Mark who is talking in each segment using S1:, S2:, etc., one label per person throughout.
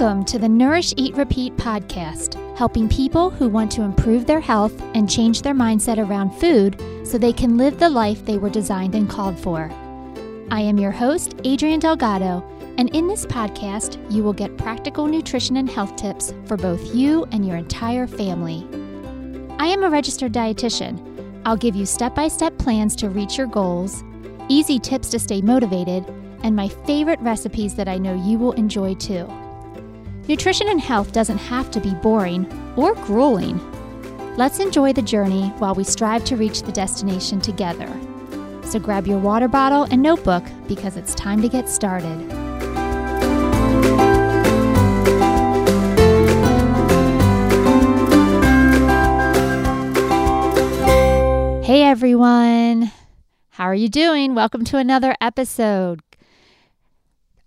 S1: Welcome to the Nourish, Eat, Repeat podcast, helping people who want to improve their health and change their mindset around food so they can live the life they were designed and called for. I am your host, Adrienne Delgado, and in this podcast, you will get practical nutrition and health tips for both you and your entire family. I am a registered dietitian. I'll give you step by step plans to reach your goals, easy tips to stay motivated, and my favorite recipes that I know you will enjoy too. Nutrition and health doesn't have to be boring or grueling. Let's enjoy the journey while we strive to reach the destination together. So grab your water bottle and notebook because it's time to get started. Hey everyone! How are you doing? Welcome to another episode.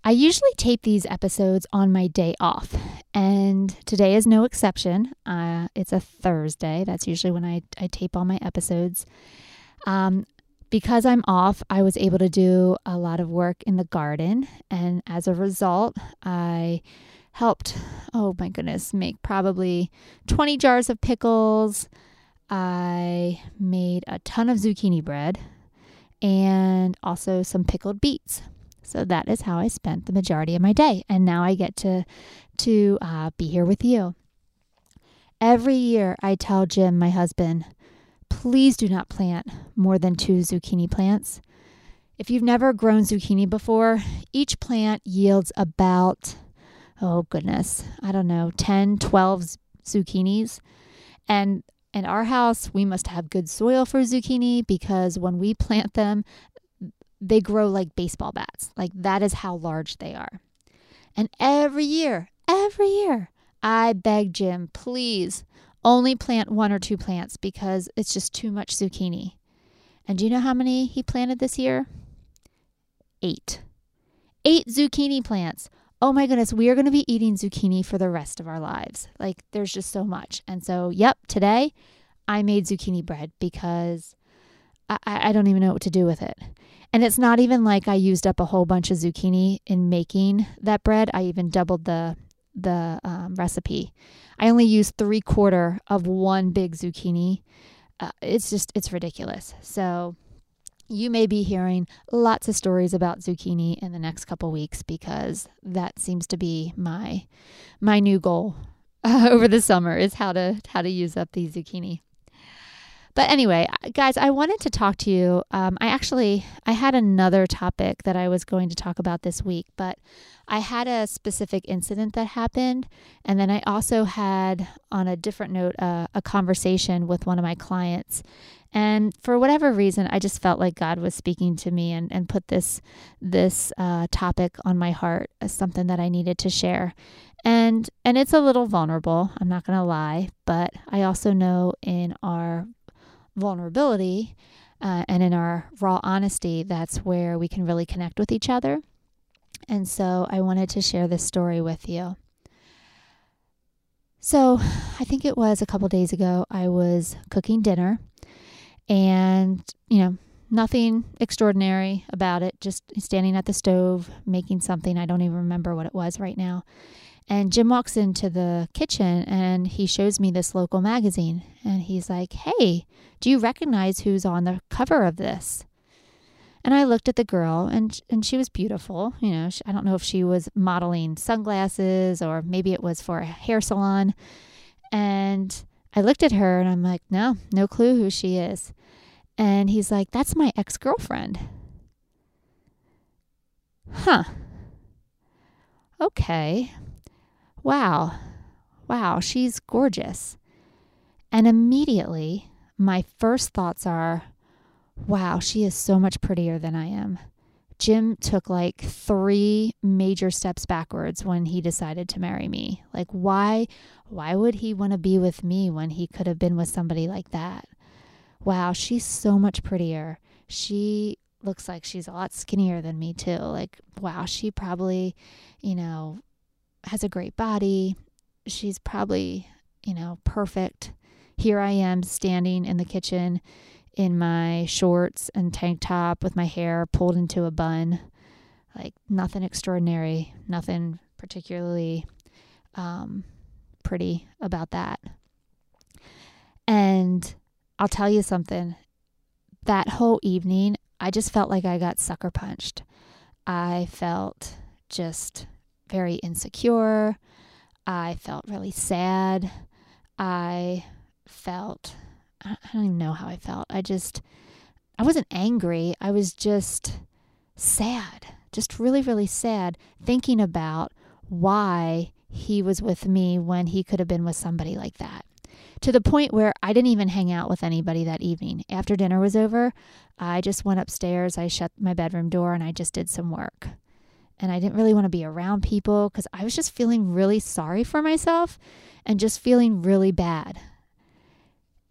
S1: I usually tape these episodes on my day off, and today is no exception. Uh, it's a Thursday. That's usually when I, I tape all my episodes. Um, because I'm off, I was able to do a lot of work in the garden, and as a result, I helped, oh my goodness, make probably 20 jars of pickles. I made a ton of zucchini bread and also some pickled beets. So that is how I spent the majority of my day. And now I get to, to uh, be here with you. Every year I tell Jim, my husband, please do not plant more than two zucchini plants. If you've never grown zucchini before, each plant yields about, oh goodness, I don't know, 10, 12 zucchinis. And in our house, we must have good soil for zucchini because when we plant them, they grow like baseball bats. Like that is how large they are. And every year, every year, I beg Jim, please only plant one or two plants because it's just too much zucchini. And do you know how many he planted this year? Eight. Eight zucchini plants. Oh my goodness, we are going to be eating zucchini for the rest of our lives. Like there's just so much. And so, yep, today I made zucchini bread because I, I don't even know what to do with it. And it's not even like I used up a whole bunch of zucchini in making that bread. I even doubled the the um, recipe. I only used three quarter of one big zucchini. Uh, it's just it's ridiculous. So you may be hearing lots of stories about zucchini in the next couple weeks because that seems to be my my new goal uh, over the summer is how to how to use up the zucchini. But anyway, guys, I wanted to talk to you. Um, I actually I had another topic that I was going to talk about this week, but I had a specific incident that happened, and then I also had, on a different note, uh, a conversation with one of my clients. And for whatever reason, I just felt like God was speaking to me and, and put this this uh, topic on my heart as something that I needed to share and and it's a little vulnerable i'm not going to lie but i also know in our vulnerability uh, and in our raw honesty, that's where we can really connect with each other. And so I wanted to share this story with you. So I think it was a couple days ago, I was cooking dinner and, you know, nothing extraordinary about it, just standing at the stove making something. I don't even remember what it was right now. And Jim walks into the kitchen and he shows me this local magazine. And he's like, Hey, do you recognize who's on the cover of this? And I looked at the girl and and she was beautiful. You know, she, I don't know if she was modeling sunglasses or maybe it was for a hair salon. And I looked at her and I'm like, no, no clue who she is. And he's like, that's my ex girlfriend. Huh. Okay wow, wow, she's gorgeous. And immediately, my first thoughts are, wow, she is so much prettier than I am. Jim took like three major steps backwards when he decided to marry me. Like why why would he want to be with me when he could have been with somebody like that? Wow, she's so much prettier. She looks like she's a lot skinnier than me too. Like wow, she probably, you know, has a great body. She's probably, you know, perfect. Here I am standing in the kitchen in my shorts and tank top with my hair pulled into a bun. Like nothing extraordinary, nothing particularly um, pretty about that. And I'll tell you something that whole evening, I just felt like I got sucker punched. I felt just very insecure. I felt really sad. I felt, I don't even know how I felt. I just, I wasn't angry. I was just sad, just really, really sad, thinking about why he was with me when he could have been with somebody like that. To the point where I didn't even hang out with anybody that evening. After dinner was over, I just went upstairs, I shut my bedroom door, and I just did some work. And I didn't really want to be around people because I was just feeling really sorry for myself and just feeling really bad.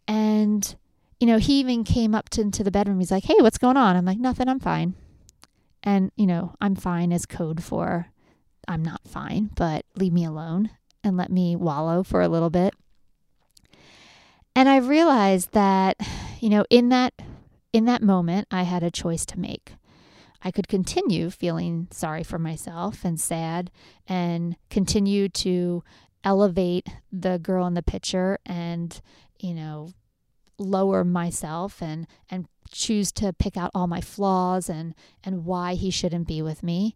S1: And, you know, he even came up to, into the bedroom. He's like, hey, what's going on? I'm like, nothing, I'm fine. And, you know, I'm fine is code for I'm not fine, but leave me alone and let me wallow for a little bit. And I realized that, you know, in that in that moment, I had a choice to make. I could continue feeling sorry for myself and sad and continue to elevate the girl in the picture and, you know, lower myself and and choose to pick out all my flaws and and why he shouldn't be with me.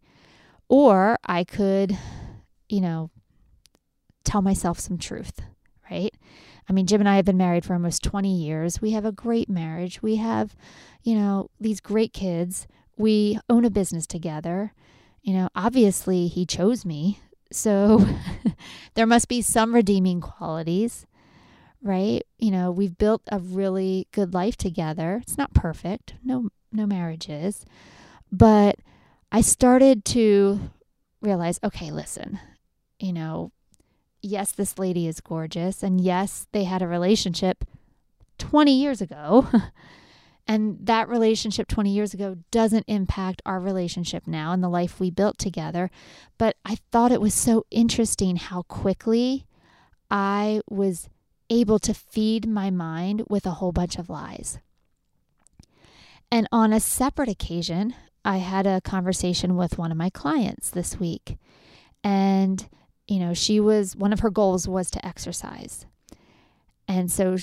S1: Or I could you know tell myself some truth right? I mean Jim and I have been married for almost 20 years. We have a great marriage. We have you know these great kids we own a business together you know obviously he chose me so there must be some redeeming qualities right? You know, we've built a really good life together. It's not perfect. No no marriage is. But I started to realize, okay, listen. You know, yes, this lady is gorgeous and yes, they had a relationship 20 years ago. and that relationship 20 years ago doesn't impact our relationship now and the life we built together. But I thought it was so interesting how quickly I was able to feed my mind with a whole bunch of lies. And on a separate occasion, I had a conversation with one of my clients this week. And, you know, she was, one of her goals was to exercise. And so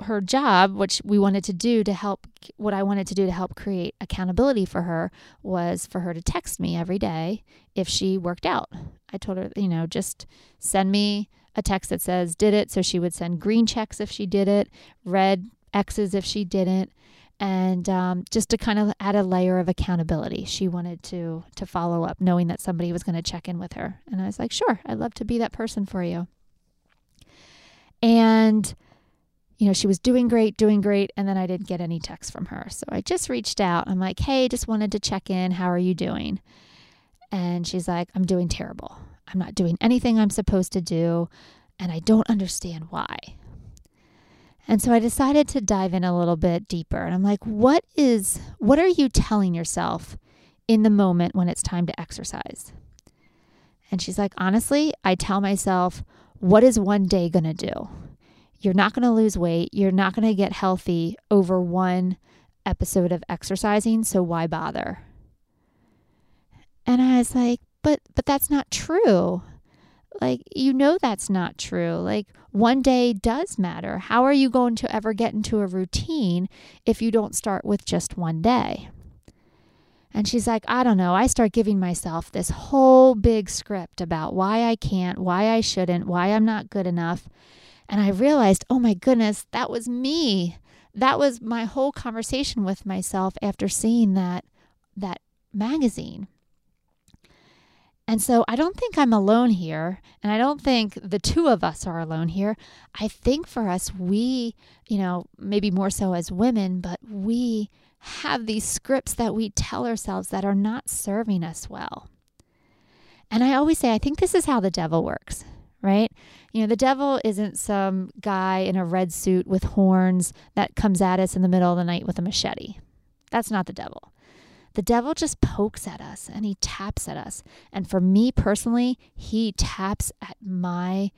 S1: her job, which we wanted to do to help, what I wanted to do to help create accountability for her was for her to text me every day if she worked out. I told her, you know, just send me a text that says did it. So she would send green checks if she did it, red X's if she didn't. And um, just to kind of add a layer of accountability, she wanted to to follow up, knowing that somebody was going to check in with her. And I was like, "Sure, I'd love to be that person for you." And you know, she was doing great, doing great, and then I didn't get any text from her. So I just reached out. I'm like, "Hey, just wanted to check in. How are you doing?" And she's like, "I'm doing terrible. I'm not doing anything I'm supposed to do, and I don't understand why. And so I decided to dive in a little bit deeper. And I'm like, what is, what are you telling yourself in the moment when it's time to exercise? And she's like, honestly, I tell myself, what is one day going to do? You're not going to lose weight. You're not going to get healthy over one episode of exercising. So why bother? And I was like, but but that's not true like you know that's not true like one day does matter how are you going to ever get into a routine if you don't start with just one day and she's like i don't know i start giving myself this whole big script about why i can't why i shouldn't why i'm not good enough and i realized oh my goodness that was me that was my whole conversation with myself after seeing that that magazine and so I don't think I'm alone here. And I don't think the two of us are alone here. I think for us, we, you know, maybe more so as women, but we have these scripts that we tell ourselves that are not serving us well. And I always say, I think this is how the devil works, right? You know, the devil isn't some guy in a red suit with horns that comes at us in the middle of the night with a machete. That's not the devil. The devil just pokes at us and he taps at us. And for me personally, he taps at my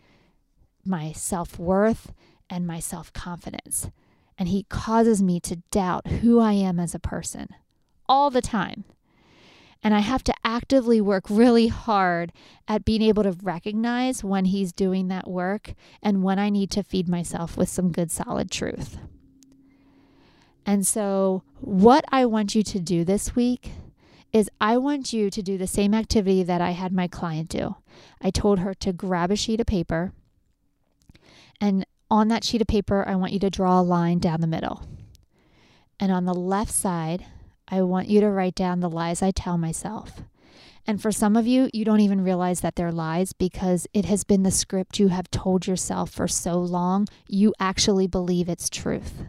S1: my self-worth and my self-confidence. And he causes me to doubt who I am as a person all the time. And I have to actively work really hard at being able to recognize when he's doing that work and when I need to feed myself with some good, solid truth. And so, what I want you to do this week is I want you to do the same activity that I had my client do. I told her to grab a sheet of paper, and on that sheet of paper, I want you to draw a line down the middle. And on the left side, I want you to write down the lies I tell myself. And for some of you, you don't even realize that they're lies because it has been the script you have told yourself for so long, you actually believe it's truth.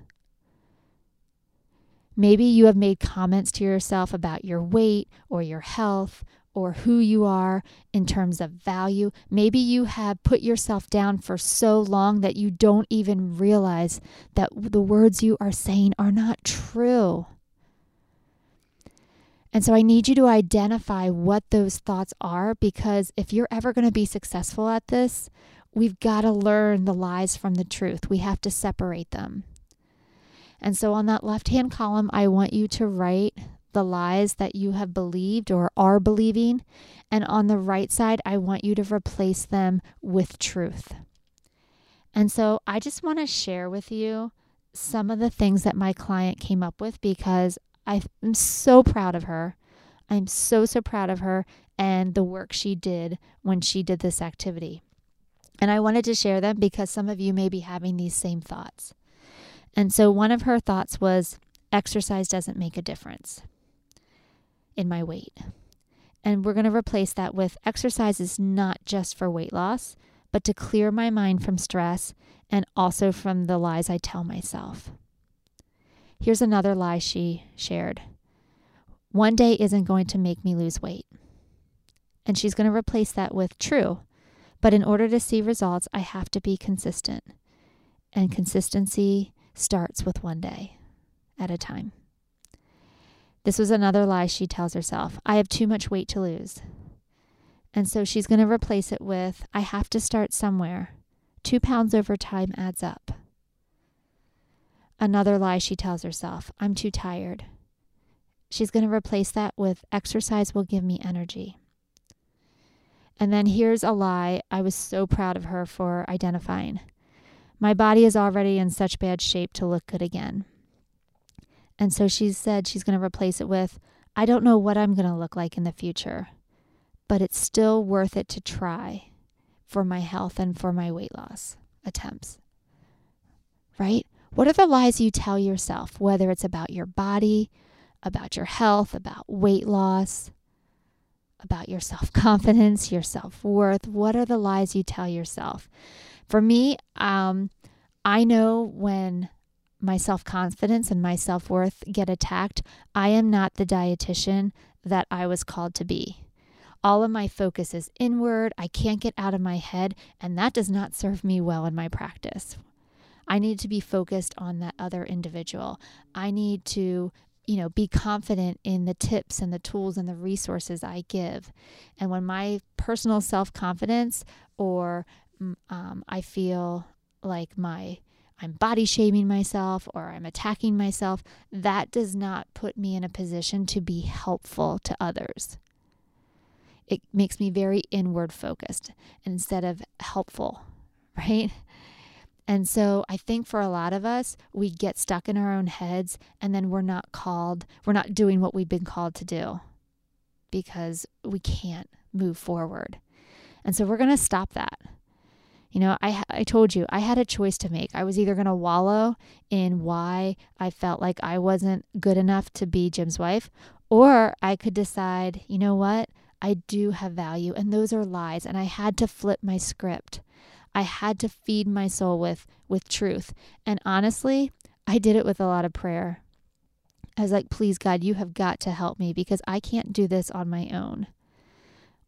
S1: Maybe you have made comments to yourself about your weight or your health or who you are in terms of value. Maybe you have put yourself down for so long that you don't even realize that the words you are saying are not true. And so I need you to identify what those thoughts are because if you're ever going to be successful at this, we've got to learn the lies from the truth. We have to separate them. And so on that left hand column, I want you to write the lies that you have believed or are believing. And on the right side, I want you to replace them with truth. And so I just want to share with you some of the things that my client came up with because I'm so proud of her. I'm so, so proud of her and the work she did when she did this activity. And I wanted to share them because some of you may be having these same thoughts. And so one of her thoughts was exercise doesn't make a difference in my weight. And we're going to replace that with exercise is not just for weight loss, but to clear my mind from stress and also from the lies I tell myself. Here's another lie she shared one day isn't going to make me lose weight. And she's going to replace that with true. But in order to see results, I have to be consistent. And consistency starts with one day at a time. This was another lie she tells herself I have too much weight to lose. And so she's going to replace it with I have to start somewhere. Two pounds over time adds up. Another lie she tells herself I'm too tired. She's going to replace that with exercise will give me energy. And then here's a lie I was so proud of her for identifying. My body is already in such bad shape to look good again. And so she said she's going to replace it with I don't know what I'm going to look like in the future, but it's still worth it to try for my health and for my weight loss attempts. Right? What are the lies you tell yourself, whether it's about your body, about your health, about weight loss, about your self confidence, your self worth? What are the lies you tell yourself? For me, um, I know when my self confidence and my self worth get attacked, I am not the dietitian that I was called to be. All of my focus is inward. I can't get out of my head, and that does not serve me well in my practice. I need to be focused on that other individual. I need to you know, be confident in the tips and the tools and the resources I give. And when my personal self confidence or um, I feel like my I'm body shaming myself or I'm attacking myself, that does not put me in a position to be helpful to others. It makes me very inward focused instead of helpful, right? And so I think for a lot of us, we get stuck in our own heads and then we're not called, we're not doing what we've been called to do because we can't move forward. And so we're going to stop that. You know, I I told you I had a choice to make. I was either going to wallow in why I felt like I wasn't good enough to be Jim's wife, or I could decide, you know what? I do have value and those are lies and I had to flip my script. I had to feed my soul with with truth. And honestly, I did it with a lot of prayer. I was like, "Please God, you have got to help me because I can't do this on my own."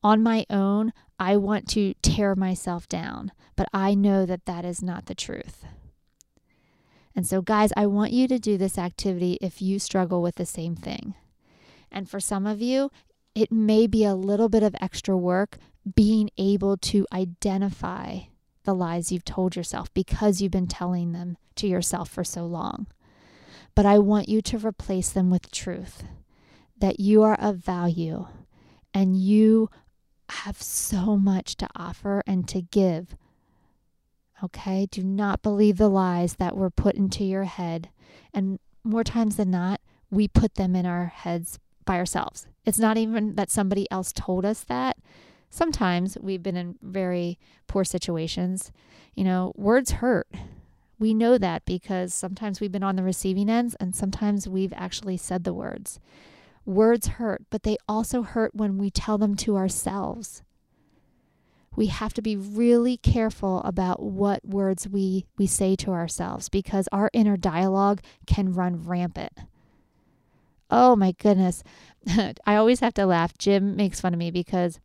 S1: on my own, I want to tear myself down, but I know that that is not the truth. And so, guys, I want you to do this activity if you struggle with the same thing. And for some of you, it may be a little bit of extra work being able to identify the lies you've told yourself because you've been telling them to yourself for so long. But I want you to replace them with truth that you are of value and you have so much to offer and to give. Okay? Do not believe the lies that were put into your head. And more times than not, we put them in our heads by ourselves. It's not even that somebody else told us that. Sometimes we've been in very poor situations. You know, words hurt. We know that because sometimes we've been on the receiving ends and sometimes we've actually said the words. Words hurt, but they also hurt when we tell them to ourselves. We have to be really careful about what words we, we say to ourselves because our inner dialogue can run rampant. Oh my goodness. I always have to laugh. Jim makes fun of me because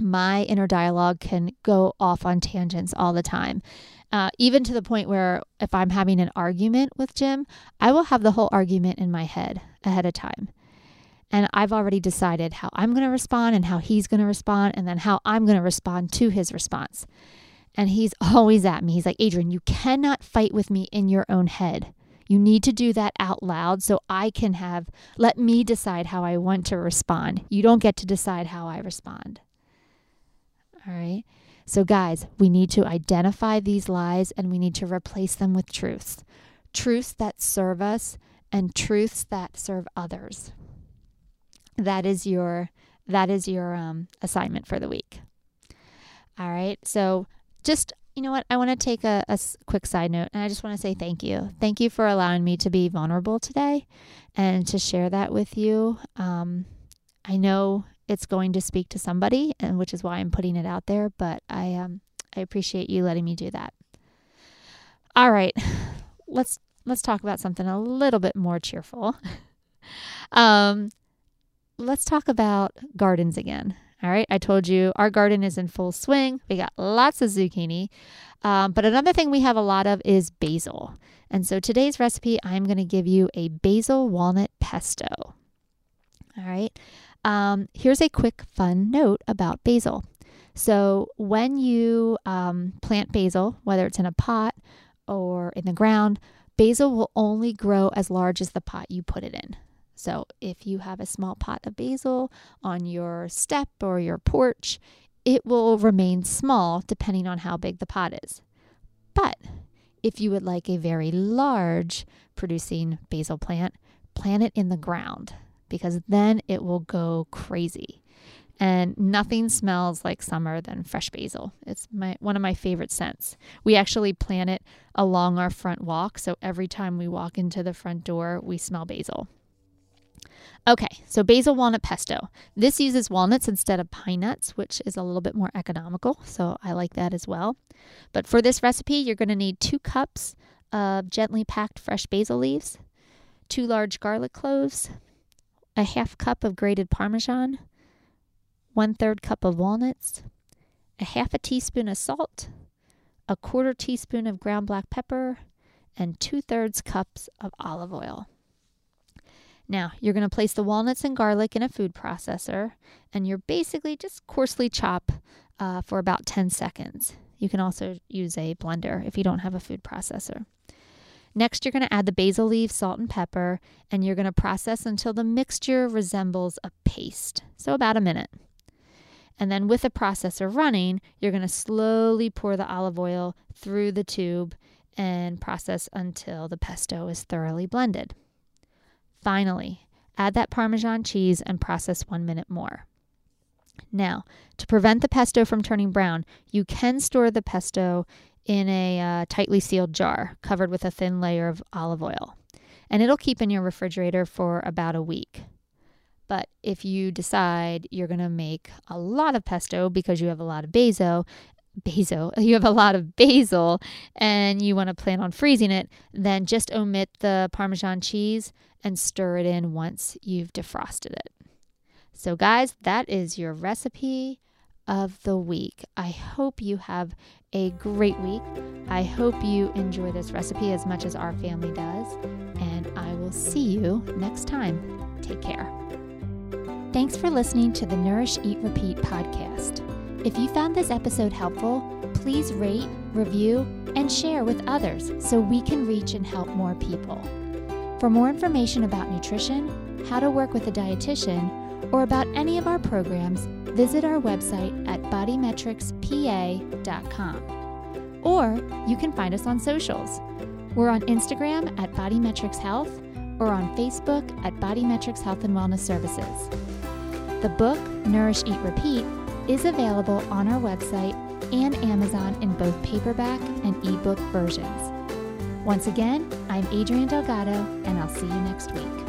S1: my inner dialogue can go off on tangents all the time. Uh, even to the point where if I'm having an argument with Jim, I will have the whole argument in my head ahead of time. And I've already decided how I'm going to respond and how he's going to respond, and then how I'm going to respond to his response. And he's always at me. He's like, Adrienne, you cannot fight with me in your own head. You need to do that out loud so I can have, let me decide how I want to respond. You don't get to decide how I respond. All right. So, guys, we need to identify these lies and we need to replace them with truths truths that serve us and truths that serve others. That is your that is your um, assignment for the week. All right. So just you know what? I want to take a, a quick side note and I just want to say thank you. Thank you for allowing me to be vulnerable today and to share that with you. Um, I know it's going to speak to somebody, and which is why I'm putting it out there, but I um, I appreciate you letting me do that. All right. Let's let's talk about something a little bit more cheerful. um, let's talk about gardens again. All right, I told you our garden is in full swing. We got lots of zucchini. Um, but another thing we have a lot of is basil. And so today's recipe, I'm going to give you a basil walnut pesto. All right, um, here's a quick fun note about basil. So when you um, plant basil, whether it's in a pot or in the ground, basil will only grow as large as the pot you put it in. So if you have a small pot of basil on your step or your porch, it will remain small depending on how big the pot is. But if you would like a very large producing basil plant, plant it in the ground because then it will go crazy. And nothing smells like summer than fresh basil. It's my one of my favorite scents. We actually plant it along our front walk, so every time we walk into the front door, we smell basil. Okay, so basil walnut pesto. This uses walnuts instead of pine nuts, which is a little bit more economical, so I like that as well. But for this recipe, you're going to need two cups of gently packed fresh basil leaves, two large garlic cloves, a half cup of grated parmesan, one third cup of walnuts, a half a teaspoon of salt, a quarter teaspoon of ground black pepper, and two thirds cups of olive oil. Now, you're going to place the walnuts and garlic in a food processor, and you're basically just coarsely chop uh, for about 10 seconds. You can also use a blender if you don't have a food processor. Next, you're going to add the basil leaves, salt, and pepper, and you're going to process until the mixture resembles a paste, so about a minute. And then, with the processor running, you're going to slowly pour the olive oil through the tube and process until the pesto is thoroughly blended. Finally, add that Parmesan cheese and process one minute more. Now, to prevent the pesto from turning brown, you can store the pesto in a uh, tightly sealed jar covered with a thin layer of olive oil. And it'll keep in your refrigerator for about a week. But if you decide you're going to make a lot of pesto because you have a lot of basil, basil, you have a lot of basil and you want to plan on freezing it, then just omit the Parmesan cheese and stir it in once you've defrosted it. So, guys, that is your recipe of the week. I hope you have a great week. I hope you enjoy this recipe as much as our family does. And I will see you next time. Take care. Thanks for listening to the Nourish, Eat, Repeat podcast. If you found this episode helpful, please rate, review, and share with others so we can reach and help more people. For more information about nutrition, how to work with a dietitian, or about any of our programs, visit our website at bodymetricspa.com. Or you can find us on socials. We're on Instagram at Bodymetrics Health or on Facebook at Bodymetrics Health and Wellness Services. The book, Nourish, Eat, Repeat, is available on our website and Amazon in both paperback and ebook versions. Once again, I'm Adrienne Delgado, and I'll see you next week.